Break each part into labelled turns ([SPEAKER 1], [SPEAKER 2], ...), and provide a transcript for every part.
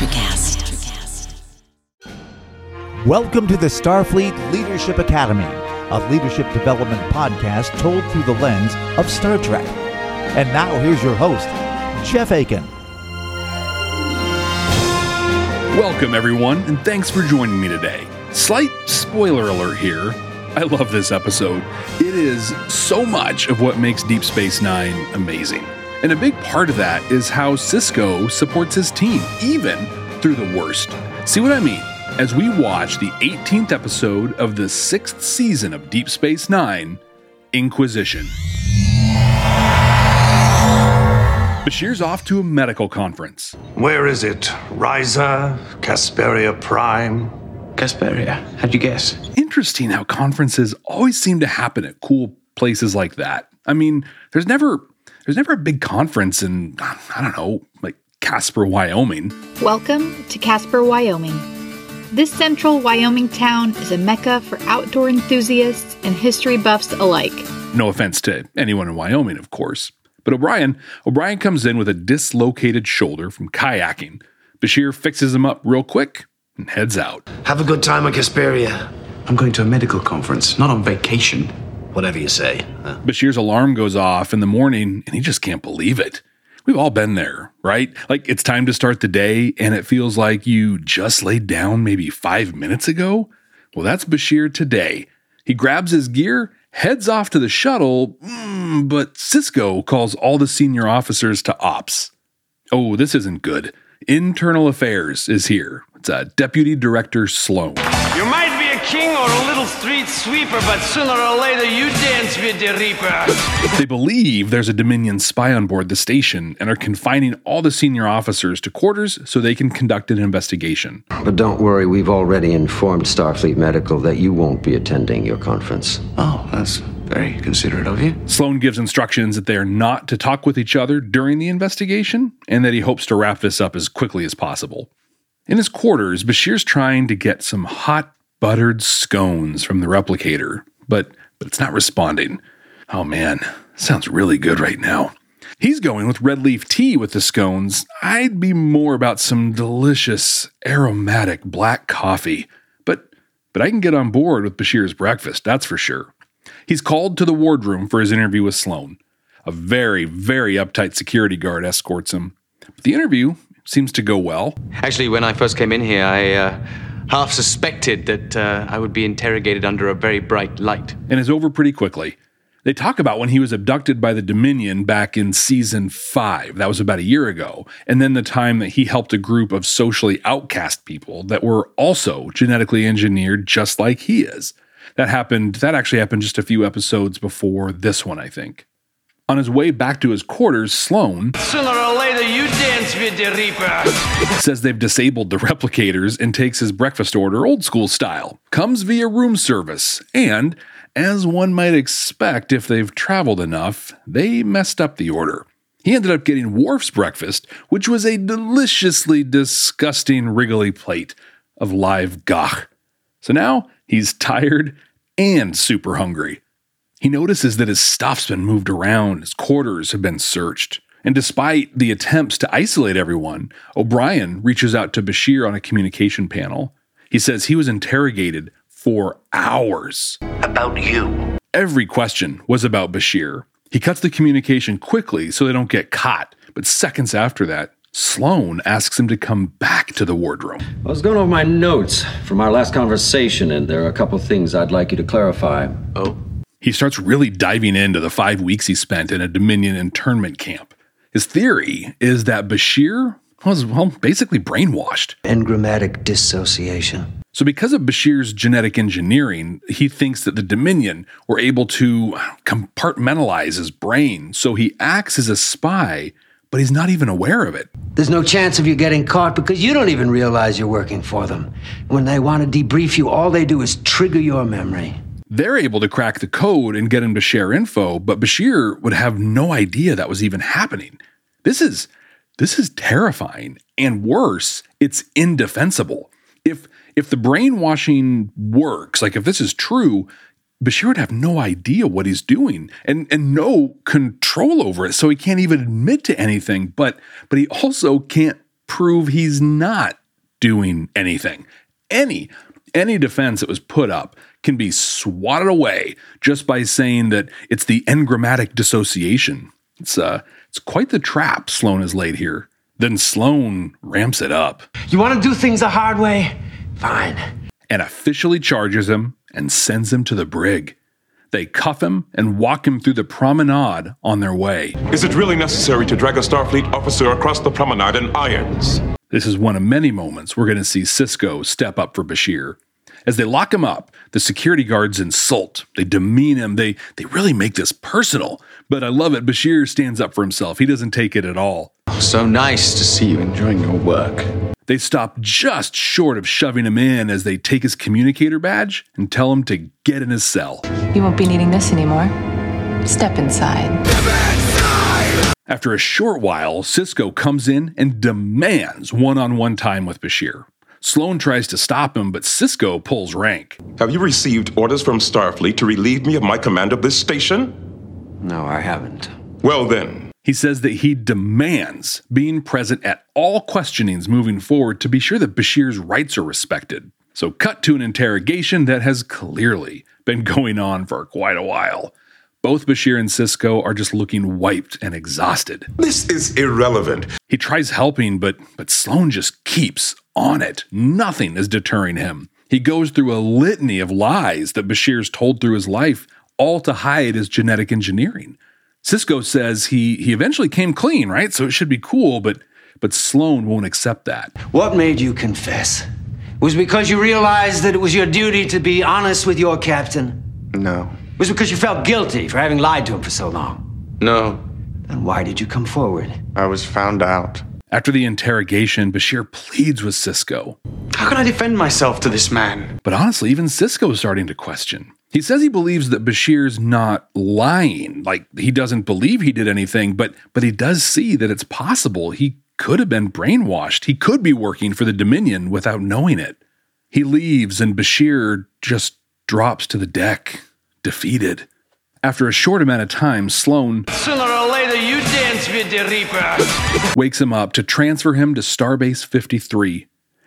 [SPEAKER 1] Electricast.
[SPEAKER 2] Welcome to the Starfleet Leadership Academy, a leadership development podcast told through the lens of Star Trek. And now here's your host, Jeff Akin.
[SPEAKER 3] Welcome, everyone, and thanks for joining me today. Slight spoiler alert here. I love this episode. It is so much of what makes Deep Space Nine amazing. And a big part of that is how Sisko supports his team, even through the worst. See what I mean? As we watch the 18th episode of the sixth season of Deep Space Nine, Inquisition. Bashir's off to a medical conference.
[SPEAKER 4] Where is it? Risa? Casperia Prime?
[SPEAKER 5] Casperia. How'd you guess?
[SPEAKER 3] Interesting how conferences always seem to happen at cool places like that. I mean, there's never there's never a big conference in I don't know, like Casper, Wyoming.
[SPEAKER 6] Welcome to Casper, Wyoming. This central Wyoming town is a mecca for outdoor enthusiasts and history buffs alike.
[SPEAKER 3] No offense to anyone in Wyoming, of course. But O'Brien, O'Brien comes in with a dislocated shoulder from kayaking. Bashir fixes him up real quick and heads out.
[SPEAKER 4] Have a good time on Casperia.
[SPEAKER 5] I'm going to a medical conference, not on vacation.
[SPEAKER 4] Whatever you say. huh?
[SPEAKER 3] Bashir's alarm goes off in the morning and he just can't believe it. We've all been there, right? Like it's time to start the day and it feels like you just laid down maybe five minutes ago. Well, that's Bashir today. He grabs his gear, heads off to the shuttle, mm, but Sisko calls all the senior officers to ops. Oh, this isn't good. Internal Affairs is here. It's uh, Deputy Director Sloan.
[SPEAKER 7] You might a king or a little street sweeper, but sooner or later you dance with the Reaper.
[SPEAKER 3] They believe there's a Dominion spy on board the station and are confining all the senior officers to quarters so they can conduct an investigation.
[SPEAKER 8] But don't worry, we've already informed Starfleet Medical that you won't be attending your conference.
[SPEAKER 5] Oh, that's very considerate of you.
[SPEAKER 3] Sloan gives instructions that they are not to talk with each other during the investigation and that he hopes to wrap this up as quickly as possible. In his quarters, Bashir's trying to get some hot buttered scones from the replicator, but but it's not responding. Oh man, sounds really good right now. He's going with red leaf tea with the scones. I'd be more about some delicious aromatic black coffee. But but I can get on board with Bashir's breakfast, that's for sure. He's called to the wardroom for his interview with Sloan. A very, very uptight security guard escorts him. But the interview seems to go well.
[SPEAKER 5] Actually, when I first came in here, I uh, half suspected that uh, I would be interrogated under a very bright light.
[SPEAKER 3] and is over pretty quickly. They talk about when he was abducted by the Dominion back in season five. That was about a year ago. And then the time that he helped a group of socially outcast people that were also genetically engineered just like he is. That happened, that actually happened just a few episodes before this one, I think. On his way back to his quarters, Sloan
[SPEAKER 7] Sooner or later you dance with the Reaper.
[SPEAKER 3] says they've disabled the replicators and takes his breakfast order old school style. Comes via room service, and as one might expect if they've traveled enough, they messed up the order. He ended up getting Worf's breakfast, which was a deliciously disgusting wriggly plate of live gagh. So now he's tired and super hungry. He notices that his stuff's been moved around, his quarters have been searched. And despite the attempts to isolate everyone, O'Brien reaches out to Bashir on a communication panel. He says he was interrogated for hours.
[SPEAKER 4] About you.
[SPEAKER 3] Every question was about Bashir. He cuts the communication quickly so they don't get caught, but seconds after that, Sloan asks him to come back to the wardroom.
[SPEAKER 8] I was going over my notes from our last conversation, and there are a couple things I'd like you to clarify.
[SPEAKER 4] Oh.
[SPEAKER 3] He starts really diving into the five weeks he spent in a Dominion internment camp. His theory is that Bashir was, well, basically brainwashed.
[SPEAKER 8] Engrammatic dissociation.
[SPEAKER 3] So, because of Bashir's genetic engineering, he thinks that the Dominion were able to compartmentalize his brain. So he acts as a spy, but he's not even aware of it.
[SPEAKER 9] There's no chance of you getting caught because you don't even realize you're working for them. When they want to debrief you, all they do is trigger your memory.
[SPEAKER 3] They're able to crack the code and get him to share info, but Bashir would have no idea that was even happening. This is this is terrifying and worse, it's indefensible. If if the brainwashing works, like if this is true, Bashir would have no idea what he's doing and, and no control over it. So he can't even admit to anything, but but he also can't prove he's not doing anything. Any any defense that was put up can be swatted away just by saying that it's the engrammatic dissociation. It's uh it's quite the trap Sloan has laid here. Then Sloan ramps it up.
[SPEAKER 9] You want to do things the hard way? Fine.
[SPEAKER 3] And officially charges him and sends him to the brig. They cuff him and walk him through the promenade on their way.
[SPEAKER 1] Is it really necessary to drag a Starfleet officer across the promenade in irons?
[SPEAKER 3] This is one of many moments we're going to see Sisko step up for Bashir. As they lock him up, the security guards insult, they demean him, they, they really make this personal. But I love it. Bashir stands up for himself. He doesn't take it at all.
[SPEAKER 5] So nice to see you enjoying your work.
[SPEAKER 3] They stop just short of shoving him in as they take his communicator badge and tell him to get in his cell.
[SPEAKER 10] You won't be needing this anymore. Step inside.
[SPEAKER 3] After a short while, Sisko comes in and demands one on one time with Bashir. Sloan tries to stop him, but Sisko pulls rank.
[SPEAKER 1] Have you received orders from Starfleet to relieve me of my command of this station?
[SPEAKER 8] No, I haven't.
[SPEAKER 1] Well, then.
[SPEAKER 3] He says that he demands being present at all questionings moving forward to be sure that Bashir's rights are respected. So, cut to an interrogation that has clearly been going on for quite a while. Both Bashir and Sisko are just looking wiped and exhausted.
[SPEAKER 1] This is irrelevant.
[SPEAKER 3] He tries helping, but but Sloan just keeps on it. Nothing is deterring him. He goes through a litany of lies that Bashir's told through his life, all to hide his genetic engineering. Sisko says he he eventually came clean, right? So it should be cool, but but Sloan won't accept that.
[SPEAKER 9] What made you confess? Was because you realized that it was your duty to be honest with your captain?
[SPEAKER 5] No.
[SPEAKER 9] Was because you felt guilty for having lied to him for so long?
[SPEAKER 5] No.
[SPEAKER 9] Then why did you come forward?
[SPEAKER 5] I was found out.
[SPEAKER 3] After the interrogation, Bashir pleads with Sisko.
[SPEAKER 5] How can I defend myself to this man?
[SPEAKER 3] But honestly, even Sisko is starting to question. He says he believes that Bashir's not lying, like he doesn't believe he did anything, but but he does see that it's possible he could have been brainwashed. He could be working for the Dominion without knowing it. He leaves and Bashir just drops to the deck, defeated. After a short amount of time, Sloan
[SPEAKER 7] Sooner or later, you dance with the Reaper.
[SPEAKER 3] wakes him up to transfer him to Starbase 53.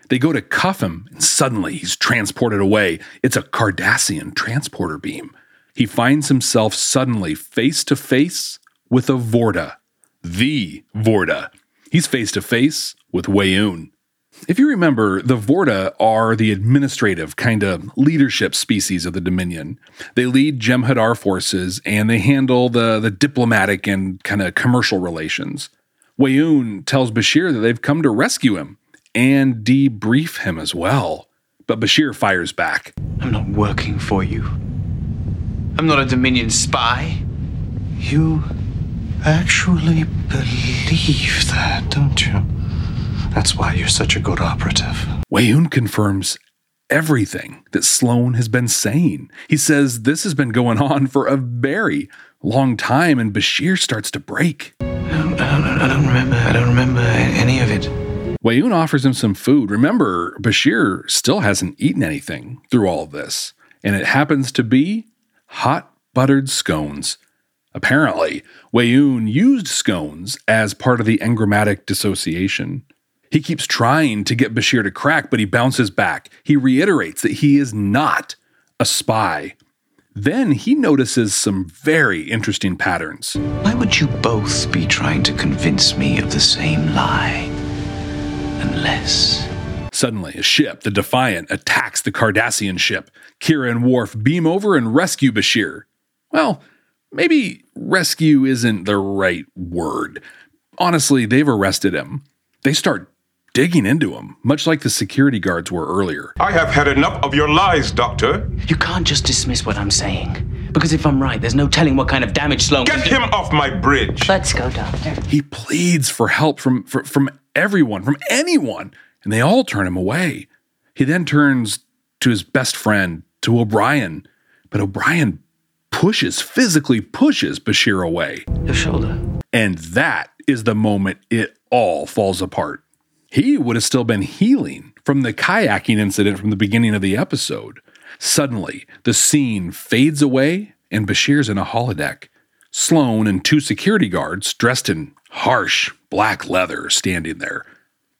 [SPEAKER 3] They go to cuff him, and suddenly he's transported away. It's a Cardassian transporter beam. He finds himself suddenly face to face with a Vorta, the Vorta. He's face to face with Weyoun. If you remember, the Vorta are the administrative kind of leadership species of the Dominion. They lead Jem'Hadar forces and they handle the, the diplomatic and kind of commercial relations. Weyoun tells Bashir that they've come to rescue him and debrief him as well. But Bashir fires back.
[SPEAKER 5] I'm not working for you. I'm not a Dominion spy.
[SPEAKER 11] You actually believe that, don't you? That's why you're such a good operative.
[SPEAKER 3] Weyoun confirms everything that Sloan has been saying. He says this has been going on for a very long time, and Bashir starts to break.
[SPEAKER 11] I don't, I don't, I don't remember. I don't remember any of it.
[SPEAKER 3] Weyoun offers him some food. Remember, Bashir still hasn't eaten anything through all of this, and it happens to be hot buttered scones. Apparently, Weyoun used scones as part of the engrammatic dissociation. He keeps trying to get Bashir to crack, but he bounces back. He reiterates that he is not a spy. Then he notices some very interesting patterns.
[SPEAKER 11] Why would you both be trying to convince me of the same lie? Unless.
[SPEAKER 3] Suddenly, a ship, the Defiant, attacks the Cardassian ship. Kira and Worf beam over and rescue Bashir. Well, maybe rescue isn't the right word. Honestly, they've arrested him. They start digging into him, much like the security guards were earlier.
[SPEAKER 1] I have had enough of your lies, Doctor.
[SPEAKER 5] You can't just dismiss what I'm saying. Because if I'm right, there's no telling what kind of damage Sloan
[SPEAKER 1] Get him off my bridge.
[SPEAKER 10] Let's go, Doctor.
[SPEAKER 3] He pleads for help from, from, from everyone, from anyone, and they all turn him away. He then turns to his best friend, to O'Brien, but O'Brien pushes, physically pushes Bashir away.
[SPEAKER 5] Your shoulder.
[SPEAKER 3] And that is the moment it all falls apart. He would have still been healing from the kayaking incident from the beginning of the episode. Suddenly, the scene fades away and Bashir's in a holodeck. Sloan and two security guards, dressed in harsh black leather, standing there.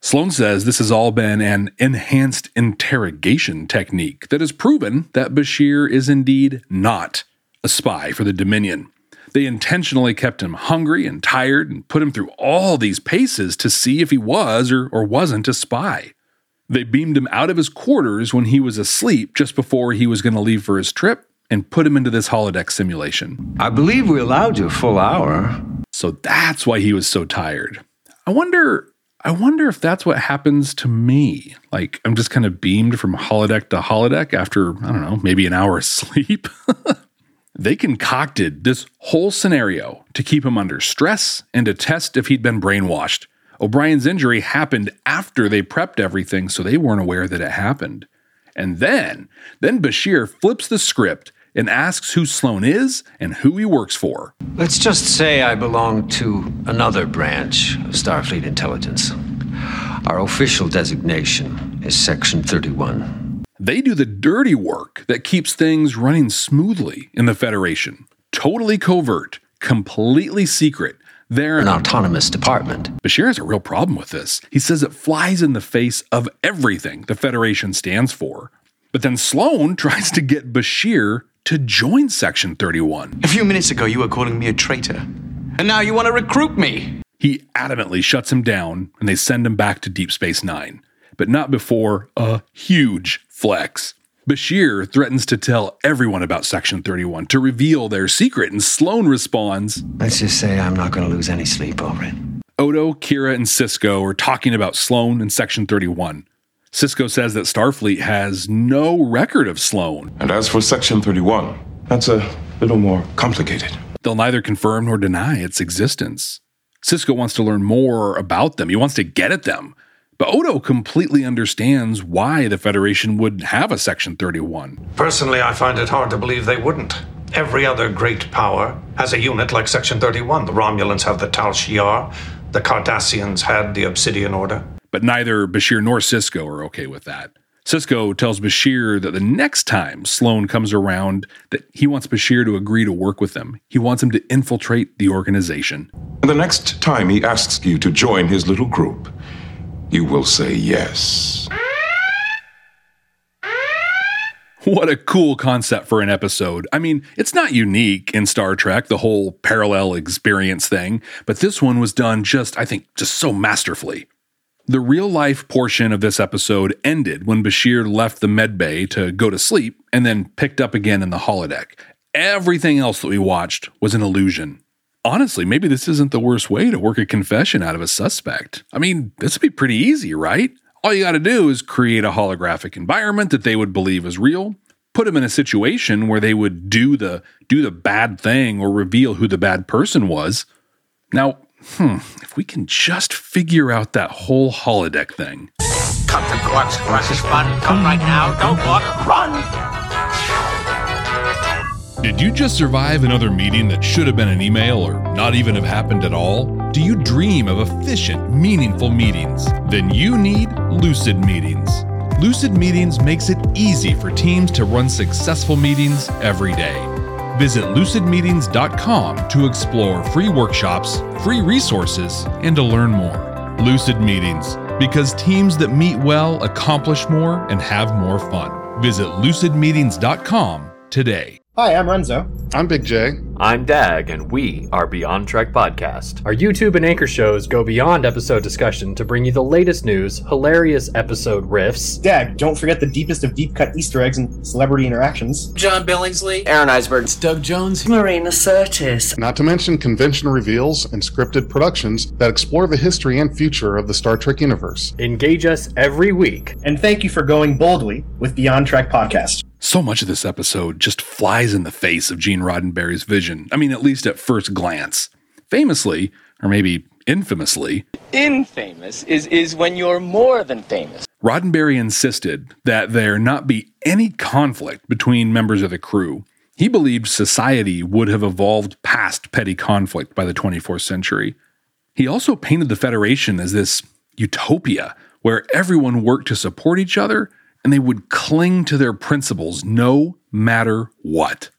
[SPEAKER 3] Sloan says this has all been an enhanced interrogation technique that has proven that Bashir is indeed not a spy for the Dominion. They intentionally kept him hungry and tired and put him through all these paces to see if he was or, or wasn't a spy. They beamed him out of his quarters when he was asleep just before he was going to leave for his trip and put him into this holodeck simulation.
[SPEAKER 9] I believe we allowed you a full hour.
[SPEAKER 3] So that's why he was so tired. I wonder I wonder if that's what happens to me. Like I'm just kind of beamed from holodeck to holodeck after, I don't know, maybe an hour of sleep. They concocted this whole scenario to keep him under stress and to test if he'd been brainwashed. O'Brien's injury happened after they prepped everything, so they weren't aware that it happened. And then, then Bashir flips the script and asks who Sloan is and who he works for.
[SPEAKER 9] Let's just say I belong to another branch of Starfleet intelligence. Our official designation is Section 31.
[SPEAKER 3] They do the dirty work that keeps things running smoothly in the Federation. Totally covert, completely secret. They're
[SPEAKER 9] an autonomous department.
[SPEAKER 3] Bashir has a real problem with this. He says it flies in the face of everything the Federation stands for. But then Sloan tries to get Bashir to join Section 31.
[SPEAKER 5] A few minutes ago, you were calling me a traitor. And now you want to recruit me.
[SPEAKER 3] He adamantly shuts him down and they send him back to Deep Space Nine, but not before a huge flex. Bashir threatens to tell everyone about Section 31 to reveal their secret, and Sloan responds
[SPEAKER 9] Let's just say I'm not going to lose any sleep over it.
[SPEAKER 3] Odo, Kira, and Sisko are talking about Sloan and Section 31. Sisko says that Starfleet has no record of Sloan.
[SPEAKER 1] And as for Section 31, that's a little more complicated.
[SPEAKER 3] They'll neither confirm nor deny its existence. Sisko wants to learn more about them, he wants to get at them. But Odo completely understands why the Federation would have a Section 31.
[SPEAKER 4] Personally, I find it hard to believe they wouldn't. Every other great power has a unit like Section 31. The Romulans have the Tal Shiar, the Cardassians had the Obsidian Order.
[SPEAKER 3] But neither Bashir nor Sisko are okay with that. Sisko tells Bashir that the next time Sloan comes around, that he wants Bashir to agree to work with him. He wants him to infiltrate the organization.
[SPEAKER 1] And the next time he asks you to join his little group, you will say yes.
[SPEAKER 3] What a cool concept for an episode. I mean, it's not unique in Star Trek, the whole parallel experience thing, but this one was done just, I think, just so masterfully. The real life portion of this episode ended when Bashir left the medbay to go to sleep and then picked up again in the holodeck. Everything else that we watched was an illusion. Honestly, maybe this isn't the worst way to work a confession out of a suspect. I mean, this would be pretty easy, right? All you got to do is create a holographic environment that they would believe is real, put them in a situation where they would do the do the bad thing or reveal who the bad person was. Now, hmm, if we can just figure out that whole holodeck thing.
[SPEAKER 12] Come to is fun. Come right now. Don't walk. Run.
[SPEAKER 3] Did you just survive another meeting that should have been an email or not even have happened at all? Do you dream of efficient, meaningful meetings? Then you need Lucid Meetings. Lucid Meetings makes it easy for teams to run successful meetings every day. Visit lucidmeetings.com to explore free workshops, free resources, and to learn more. Lucid Meetings, because teams that meet well accomplish more and have more fun. Visit lucidmeetings.com today.
[SPEAKER 13] Hi, I'm Renzo.
[SPEAKER 14] I'm Big J.
[SPEAKER 15] I'm Dag, and we are Beyond Trek Podcast. Our YouTube and Anchor shows go beyond episode discussion to bring you the latest news, hilarious episode riffs.
[SPEAKER 13] Dag, don't forget the deepest of deep cut Easter eggs and celebrity interactions.
[SPEAKER 16] John Billingsley,
[SPEAKER 17] Aron Eisenberg,
[SPEAKER 16] Doug Jones,
[SPEAKER 18] Marina Sirtis.
[SPEAKER 14] Not to mention convention reveals and scripted productions that explore the history and future of the Star Trek universe.
[SPEAKER 15] Engage us every week.
[SPEAKER 13] And thank you for going boldly with Beyond Trek Podcast.
[SPEAKER 3] So much of this episode just flies in the face of Gene Roddenberry's vision. I mean, at least at first glance. Famously, or maybe infamously,
[SPEAKER 16] infamous is, is when you're more than famous.
[SPEAKER 3] Roddenberry insisted that there not be any conflict between members of the crew. He believed society would have evolved past petty conflict by the 24th century. He also painted the Federation as this utopia where everyone worked to support each other and they would cling to their principles no matter what.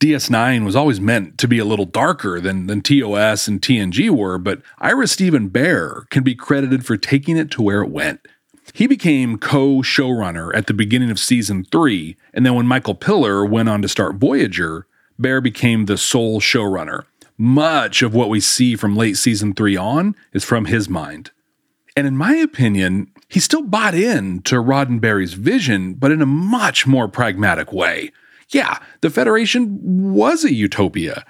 [SPEAKER 3] DS9 was always meant to be a little darker than, than TOS and TNG were, but Ira Steven Behr can be credited for taking it to where it went. He became co showrunner at the beginning of season three, and then when Michael Piller went on to start Voyager, Bear became the sole showrunner. Much of what we see from late season three on is from his mind. And in my opinion, he still bought in to Roddenberry's vision, but in a much more pragmatic way. Yeah, the Federation was a utopia,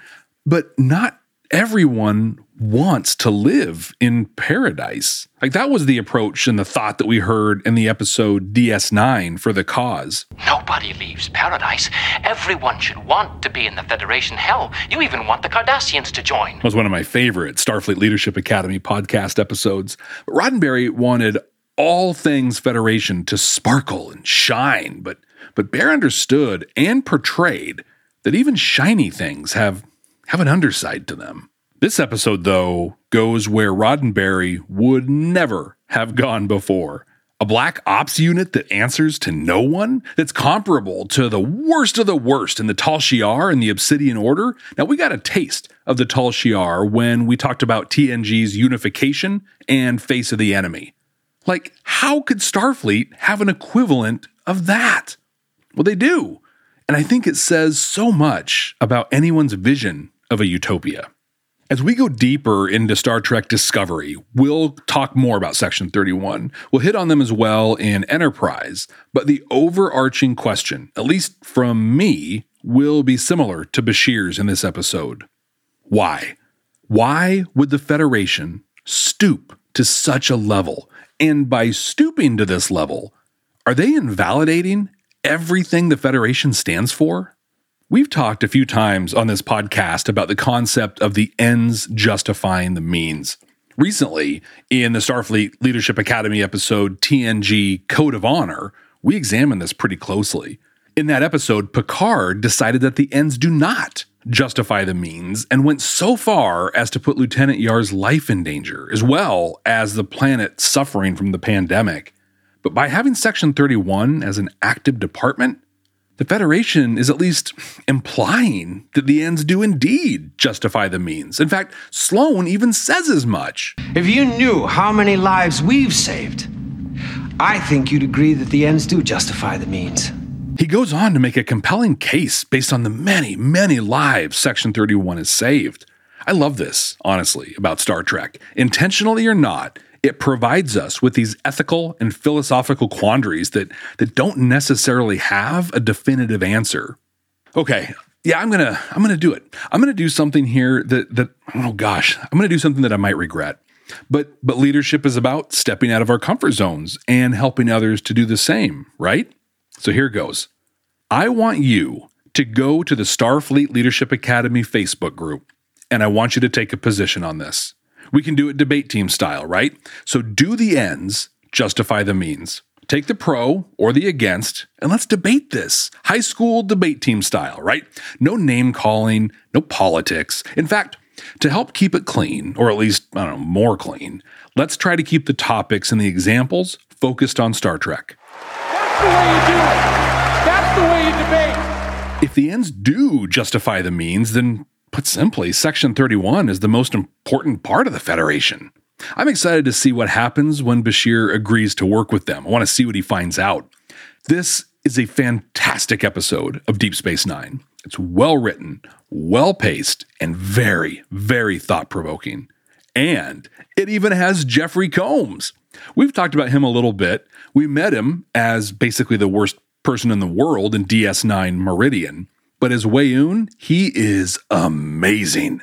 [SPEAKER 3] but not everyone wants to live in paradise. Like that was the approach and the thought that we heard in the episode DS9 for the cause.
[SPEAKER 12] Nobody leaves paradise. Everyone should want to be in the Federation. Hell, you even want the Cardassians to join.
[SPEAKER 3] It was one of my favorite Starfleet Leadership Academy podcast episodes. Roddenberry wanted all things Federation to sparkle and shine, but but Behr understood and portrayed that even shiny things have have an underside to them. This episode, though, goes where Roddenberry would never have gone before. A black ops unit that answers to no one, that's comparable to the worst of the worst in the Tal Shiar and the Obsidian Order. Now, we got a taste of the Tal Shiar when we talked about TNG's unification and face of the enemy. Like, how could Starfleet have an equivalent of that? Well, they do. And I think it says so much about anyone's vision of a utopia. As we go deeper into Star Trek Discovery, we'll talk more about Section 31. We'll hit on them as well in Enterprise, but the overarching question, at least from me, will be similar to Bashir's in this episode. Why? Why would the Federation stoop to such a level? And by stooping to this level, are they invalidating everything the Federation stands for? We've talked a few times on this podcast about the concept of the ends justifying the means. Recently, in the Starfleet Leadership Academy episode TNG Code of Honor, we examined this pretty closely. In that episode, Picard decided that the ends do not justify the means and went so far as to put Lieutenant Yar's life in danger, as well as the planet suffering from the pandemic. But by having Section 31 as an active department, the Federation is at least implying that the ends do indeed justify the means. In fact, Sloan even says as much.
[SPEAKER 9] If you knew how many lives we've saved, I think you'd agree that the ends do justify the means.
[SPEAKER 3] He goes on to make a compelling case based on the many, many lives Section 31 has saved. I love this, honestly, about Star Trek. Intentionally or not, it provides us with these ethical and philosophical quandaries that, that don't necessarily have a definitive answer. Okay, yeah, I'm gonna I'm gonna do it. I'm gonna do something here that that oh gosh, I'm gonna do something that I might regret. But but leadership is about stepping out of our comfort zones and helping others to do the same, right? So here goes. I want you to go to the Starfleet Leadership Academy Facebook group, and I want you to take a position on this. We can do it debate team style, right? So do the ends justify the means. Take the pro or the against, and let's debate this. High school debate team style, right? No name calling, no politics. In fact, to help keep it clean, or at least, I don't know, more clean, let's try to keep the topics and the examples focused on Star Trek.
[SPEAKER 17] The way you do it. That's the way you debate.
[SPEAKER 3] If the ends do justify the means, then Put simply, Section 31 is the most important part of the Federation. I'm excited to see what happens when Bashir agrees to work with them. I want to see what he finds out. This is a fantastic episode of Deep Space Nine. It's well written, well paced, and very, very thought provoking. And it even has Jeffrey Combs. We've talked about him a little bit. We met him as basically the worst person in the world in DS9 Meridian. But as Weyoun, he is amazing.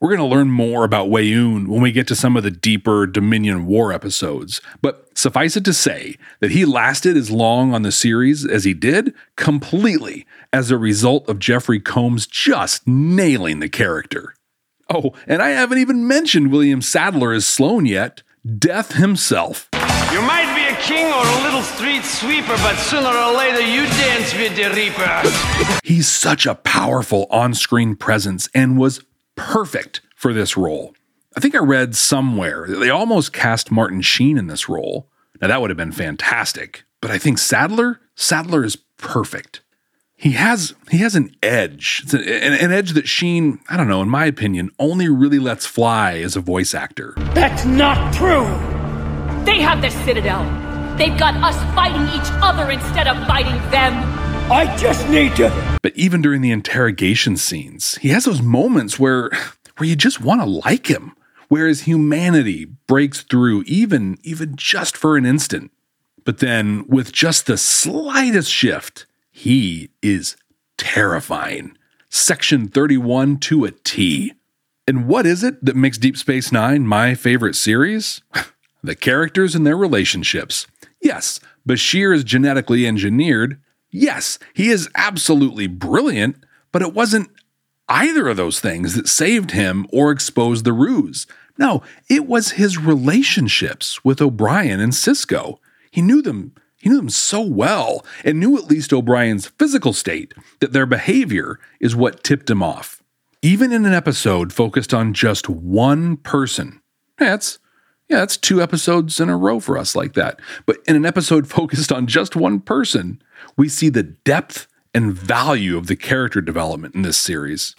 [SPEAKER 3] We're going to learn more about Weyoun when we get to some of the deeper Dominion War episodes, but suffice it to say that he lasted as long on the series as he did completely as a result of Jeffrey Combs just nailing the character. Oh, and I haven't even mentioned William Sadler as Sloan yet, Death himself.
[SPEAKER 7] You might be a king or a little street sweeper, but sooner or later you dance with the Reaper.
[SPEAKER 3] He's such a powerful on screen presence and was perfect for this role. I think I read somewhere that they almost cast Martin Sheen in this role. Now, that would have been fantastic, but I think Sadler, Sadler is perfect. He has he has an edge, an, an, edge that Sheen, I don't know, in my opinion, only really lets fly as a voice actor.
[SPEAKER 17] That's not true.
[SPEAKER 18] They have the Citadel. They've got us fighting each other instead of fighting them.
[SPEAKER 17] I just need to.
[SPEAKER 3] But even during the interrogation scenes, he has those moments where where you just want to like him, whereas humanity breaks through even even just for an instant. But then with just the slightest shift, he is terrifying. Section 31 to a T. And what is it that makes Deep Space Nine my favorite series? the characters and their relationships. Yes, Bashir is genetically engineered. Yes, he is absolutely brilliant, but it wasn't either of those things that saved him or exposed the ruse. No, it was his relationships with O'Brien and Sisko. He knew them he knew them so well and knew at least O'Brien's physical state that their behavior is what tipped him off. Even in an episode focused on just one person, that's yeah, that's two episodes in a row for us like that. But in an episode focused on just one person, we see the depth and value of the character development in this series.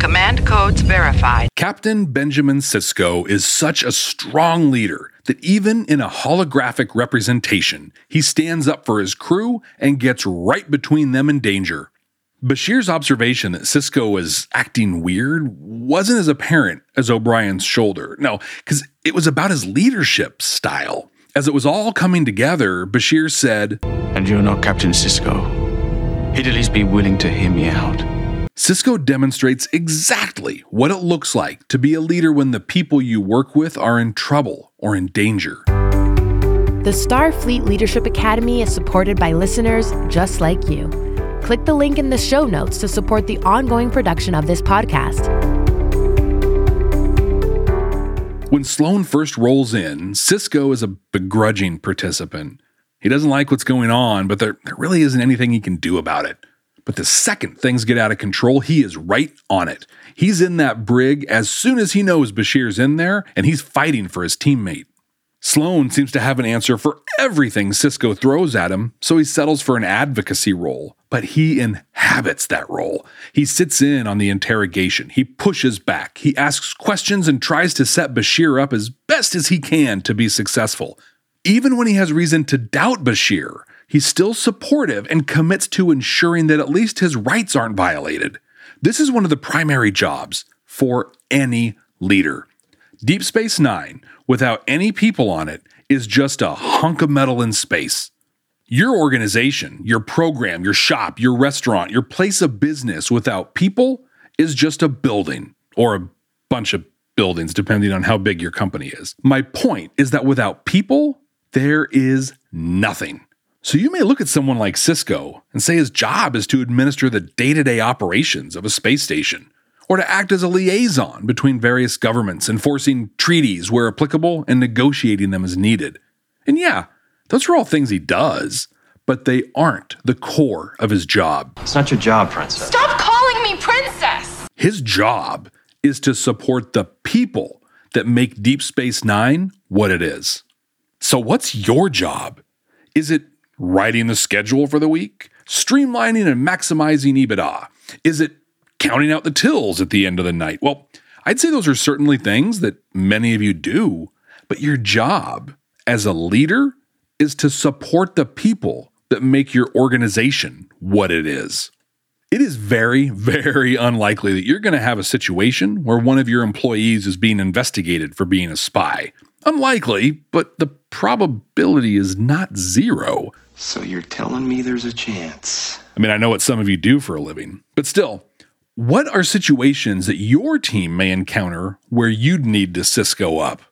[SPEAKER 19] Command codes verified.
[SPEAKER 3] Captain Benjamin Sisko is such a strong leader that even in a holographic representation, he stands up for his crew and gets right between them and danger. Bashir's observation that Sisko was acting weird wasn't as apparent as O'Brien's shoulder. No, because it was about his leadership style. As it was all coming together, Bashir said,
[SPEAKER 20] And you're not Captain Sisko. He'd at least be willing to hear me out.
[SPEAKER 3] Sisko demonstrates exactly what it looks like to be a leader when the people you work with are in trouble or in danger.
[SPEAKER 21] The Starfleet Leadership Academy is supported by listeners just like you. Click the link in the show notes to support the ongoing production of this podcast.
[SPEAKER 3] When Sloan first rolls in, Sisko is a begrudging participant. He doesn't like what's going on, but there, there really isn't anything he can do about it. But the second things get out of control, he is right on it. He's in that brig as soon as he knows Bashir's in there, and he's fighting for his teammate. Sloan seems to have an answer for everything Sisko throws at him, so he settles for an advocacy role. But he inhabits that role. He sits in on the interrogation. He pushes back. He asks questions and tries to set Bashir up as best as he can to be successful. Even when he has reason to doubt Bashir, he's still supportive and commits to ensuring that at least his rights aren't violated. This is one of the primary jobs for any leader. Deep Space Nine, without any people on it, is just a hunk of metal in space. Your organization, your program, your shop, your restaurant, your place of business without people is just a building or a bunch of buildings, depending on how big your company is. My point is that without people, there is nothing. So you may look at someone like Sisko and say his job is to administer the day to day operations of a space station, or to act as a liaison between various governments, enforcing treaties where applicable and negotiating them as needed. And yeah, those are all things he does, but they aren't the core of his job.
[SPEAKER 20] It's not your job, Princess.
[SPEAKER 18] Stop calling me Princess!
[SPEAKER 3] His job is to support the people that make Deep Space Nine what it is. So, what's your job? Is it writing the schedule for the week? Streamlining and maximizing EBITDA? Is it counting out the tills at the end of the night? Well, I'd say those are certainly things that many of you do, but your job as a leader is to support the people that make your organization what it is. It is very, very unlikely that you're going to have a situation where one of your employees is being investigated for being a spy. Unlikely, but the probability is not zero.
[SPEAKER 11] So you're telling me there's a chance?
[SPEAKER 3] I mean, I know what some of you do for a living, but still, what are situations that your team may encounter where you'd need to Sisko up?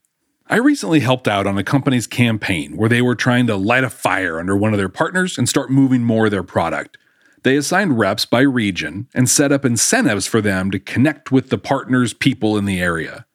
[SPEAKER 3] I recently helped out on a company's campaign where they were trying to light a fire under one of their partners and start moving more of their product. They assigned reps by region and set up incentives for them to connect with the partner's people in the area.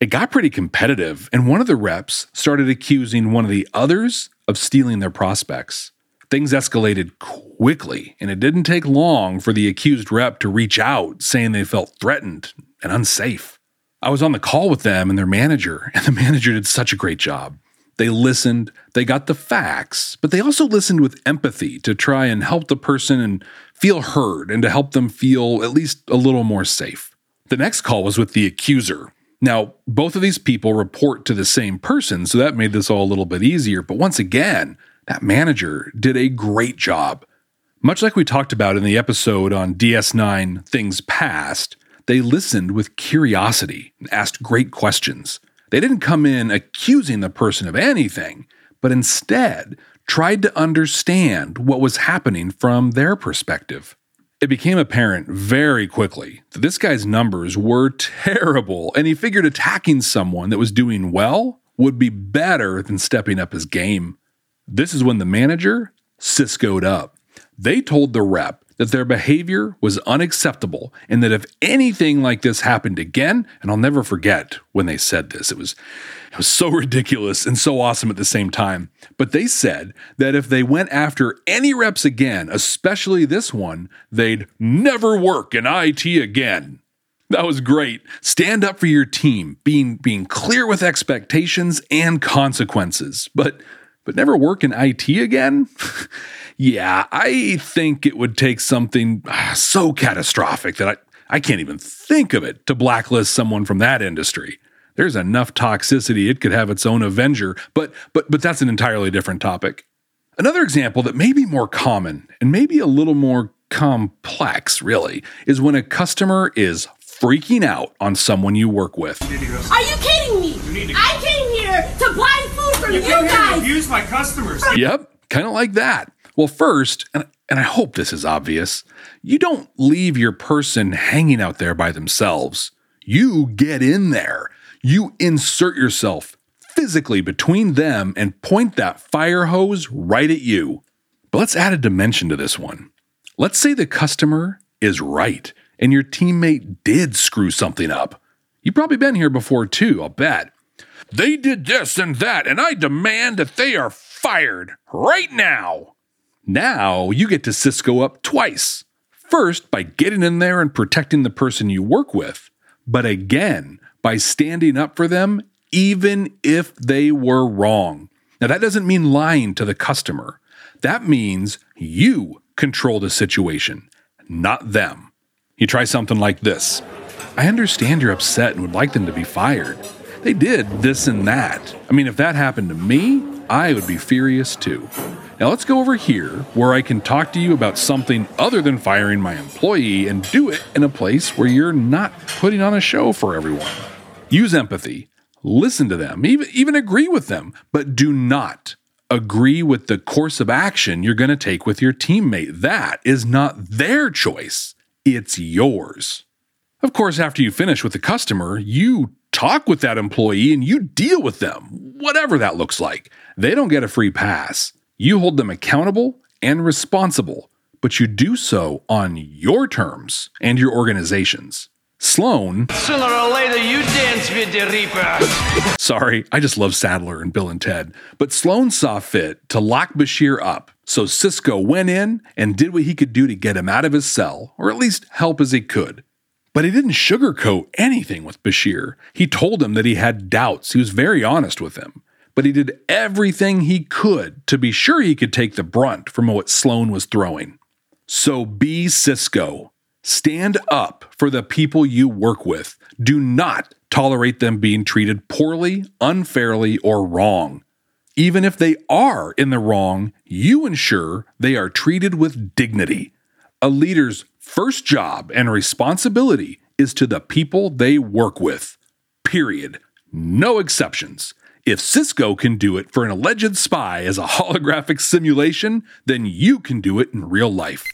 [SPEAKER 3] It got pretty competitive, and one of the reps started accusing one of the others of stealing their prospects. Things escalated quickly, and it didn't take long for the accused rep to reach out saying they felt threatened and unsafe. I was on the call with them and their manager, and the manager did such a great job. They listened, they got the facts, but they also listened with empathy to try and help the person and feel heard and to help them feel at least a little more safe. The next call was with the accuser. Now, both of these people report to the same person, so that made this all a little bit easier. But once again, that manager did a great job. Much like we talked about in the episode on DS9 Things Past, they listened with curiosity and asked great questions. They didn't come in accusing the person of anything, but instead tried to understand what was happening from their perspective. It became apparent very quickly that this guy's numbers were terrible, and he figured attacking someone that was doing well would be better than stepping up his game. This is when the manager Siskoed up. They told the rep that their behavior was unacceptable and that if anything like this happened again, and I'll never forget when they said this, it was it was so ridiculous and so awesome at the same time. But they said that if they went after any reps again, especially this one, they'd never work in IT again. That was great. Stand up for your team, being being clear with expectations and consequences. But but never work in IT again? yeah, I think it would take something ah, so catastrophic that I, I can't even think of it to blacklist someone from that industry there's enough toxicity it could have its own avenger but but but that's an entirely different topic another example that may be more common and maybe a little more complex really is when a customer is freaking out on someone you work with
[SPEAKER 22] Are you kidding me? I came here to buy food from you, guys.
[SPEAKER 17] abuse my customers.
[SPEAKER 3] Yep, kind of like that. Well, first, and, and I hope this is obvious, you don't leave your person hanging out there by themselves. You get in there. You insert yourself physically between them and point that fire hose right at you. But let's add a dimension to this one. Let's say the customer is right and your teammate did screw something up. You've probably been here before too, I'll bet. They did this and that, and I demand that they are fired right now. Now you get to Sisko up twice. First, by getting in there and protecting the person you work with, but again, by standing up for them, even if they were wrong. Now, that doesn't mean lying to the customer. That means you control the situation, not them. You try something like this I understand you're upset and would like them to be fired. They did this and that. I mean, if that happened to me, I would be furious too. Now let's go over here where I can talk to you about something other than firing my employee and do it in a place where you're not putting on a show for everyone. Use empathy, listen to them, even, even agree with them, but do not agree with the course of action you're going to take with your teammate. That is not their choice, it's yours. Of course, after you finish with the customer, you talk with that employee and you deal with them, whatever that looks like. They don't get a free pass. You hold them accountable and responsible, but you do so on your terms and your organization's. Sloan,
[SPEAKER 7] Sooner or later, you dance with the Reaper.
[SPEAKER 3] sorry, I just love Sadler and Bill and Ted, but Sloan saw fit to lock Bashir up. So Sisko went in and did what he could do to get him out of his cell, or at least help as he could. But he didn't sugarcoat anything with Bashir. He told him that he had doubts. He was very honest with him. But he did everything he could to be sure he could take the brunt from what Sloan was throwing. So be Sisko. Stand up for the people you work with. Do not tolerate them being treated poorly, unfairly, or wrong. Even if they are in the wrong, you ensure they are treated with dignity. A leader's first job and responsibility is to the people they work with. Period. No exceptions. If Sisko can do it for an alleged spy as a holographic simulation, then you can do it in real life.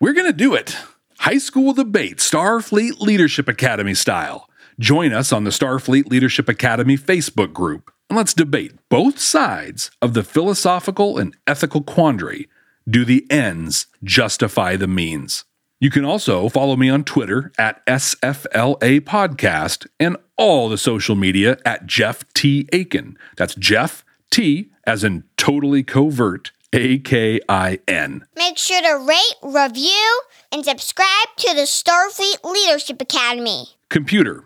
[SPEAKER 3] We're going to do it. High school debate, Starfleet Leadership Academy style. Join us on the Starfleet Leadership Academy Facebook group and let's debate both sides of the philosophical and ethical quandary. Do the ends justify the means? You can also follow me on Twitter at SFLA Podcast and all the social media at Jeff T. Akin. That's Jeff T as in totally covert, A K I N.
[SPEAKER 23] Make sure to rate, review, and subscribe to the Starfleet Leadership Academy.
[SPEAKER 3] Computer,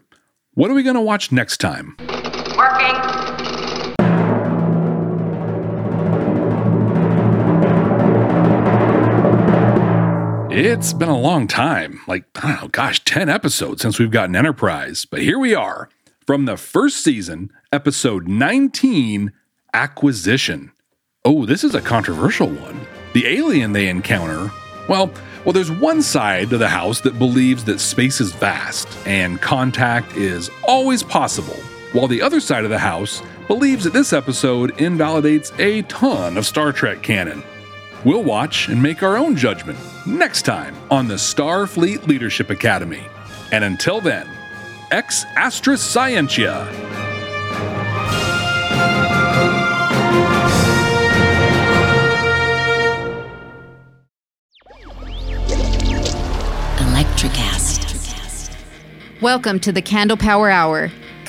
[SPEAKER 3] what are we going to watch next time?
[SPEAKER 23] Working.
[SPEAKER 3] It's been a long time, like, I don't know, gosh, 10 episodes since we've gotten Enterprise. But here we are from the first season, episode 19 Acquisition. Oh, this is a controversial one. The alien they encounter, well, well, there's one side of the house that believes that space is vast and contact is always possible, while the other side of the house believes that this episode invalidates a ton of Star Trek canon. We'll watch and make our own judgment next time on the Starfleet Leadership Academy. And until then, ex Astra Scientia.
[SPEAKER 24] Welcome to the Candle Power Hour.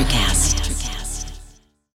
[SPEAKER 24] Electricast.